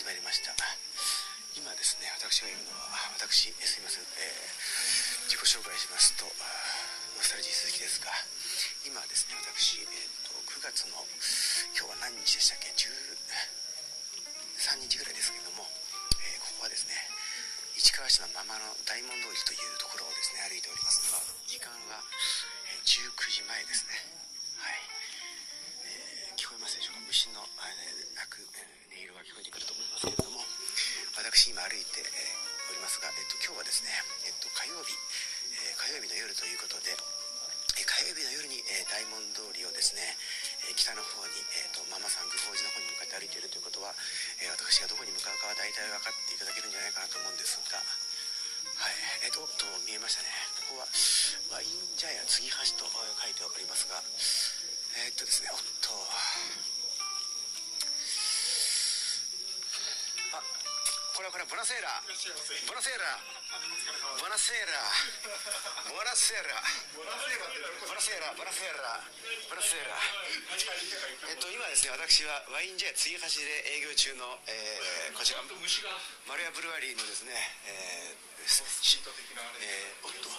始まりました。今ですね私がいるのは私すいません、えー、自己紹介しますとノスタルジー鈴木ですが今ですね私、えーと、9月の今日は何日でしたっけ？13日ぐらいですけども、えー、ここはですね市川市のままの大門通りというところをですね歩いておりますが時間は、19時前ですね。はい、が、えっと、今日はですね、えっと、火曜日、えー、火曜日の夜ということで、え火曜日の夜に、え大門通りをですね、え北の方に、えーと、ママさん愚法寺の方に向かって歩いているということは、え私がどこに向かうかは大体分かっていただけるんじゃないかなと思うんですが、はい、えっと、と見えましたね。ここはワイン茶屋継ぎ橋と書いておりますが、え、っとですね、おっと、これはこれボナセーラボナセーラボナセーラボナセーラボナセーラボナセーラボナセー。ラえっと今ですね私はワインジェ継ぎ橋で営業中の、えー、こちら。マルヤブルワリーのですね、えー、えー、おっと。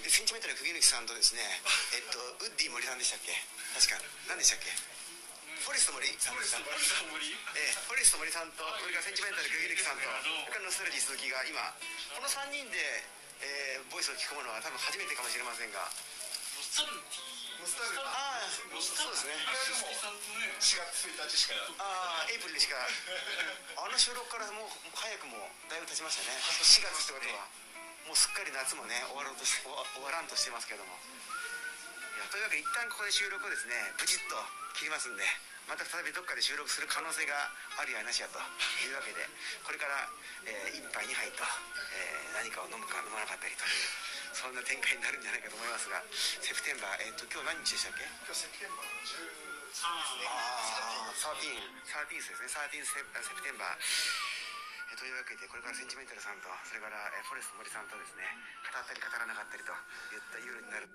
でセンチメンタル釘抜さんとですねえっとウッディ森さんでしたっけ？確か。何でしたっけ？フォレスト森さんでしたえー、フォレスト森さんとそれからセンチメンタルグギルキさん。とそれからノスタルジー鈴木が今この3人で、えー、ボイスを聞くものは多分初めてかもしれませんが。ノスタルティノスタルああそうですね。4月1日しか。ああエイプリルしか。あの収録からもう早くもだいぶ経ちましたね。4月ってことは。もうすっかり夏もね終わろうとし終わらんとしてますけどもというわけで一旦ここで収録をですねブチッと切りますんでまた再びどっかで収録する可能性があるやなしやというわけでこれから、えー、1杯2杯と、えー、何かを飲むか飲まなかったりというそんな展開になるんじゃないかと思いますがセプテンバー、えーと、今日何日でしたっけ？今日セプテンバー13ですね。13 13ですね。13セセプテンバー。えというわけでこれからセンチメンタルさんとそれからえフォレスト森さんとですね語ったり語らなかったりといった夜になる。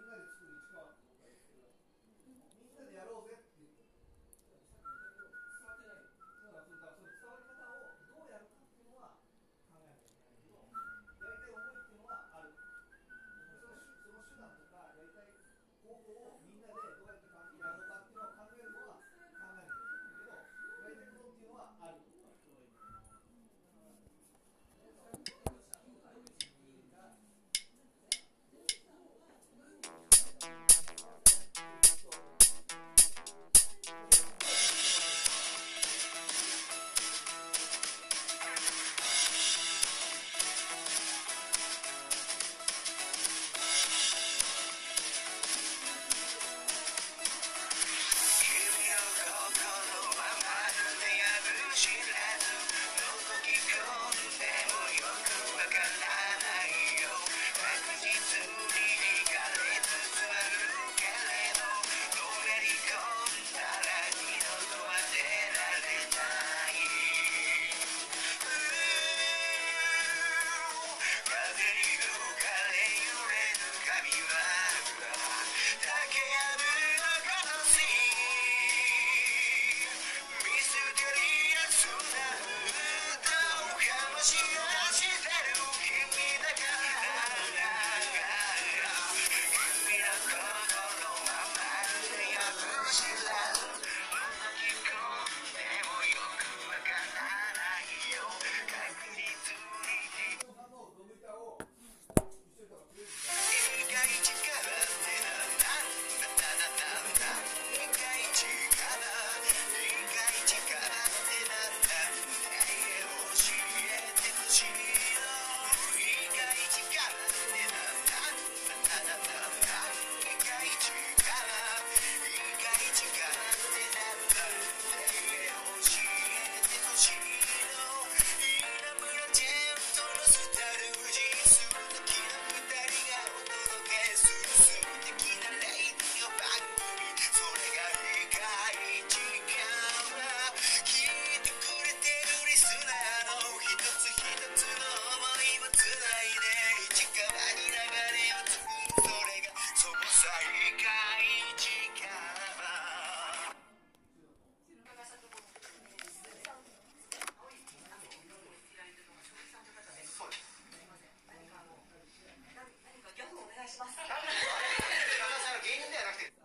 旦那さんの芸人ではなくて。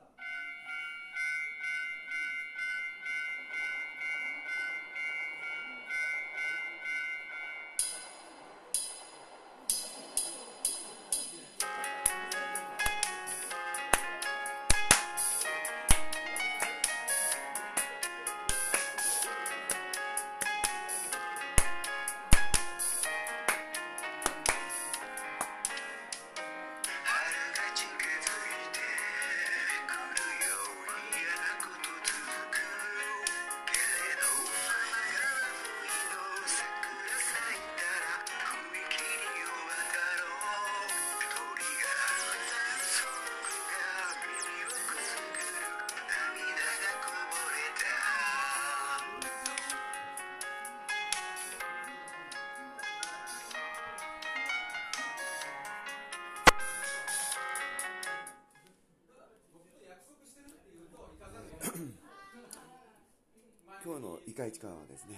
今日のイカ市川はですね、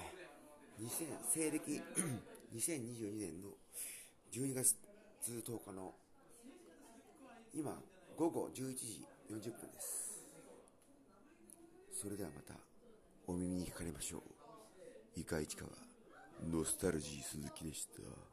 2000西暦 2022年の12月10日の今午後11時40分です。それではまたお耳にかかりましょう。いかいちかはノスタルジー鈴木でした。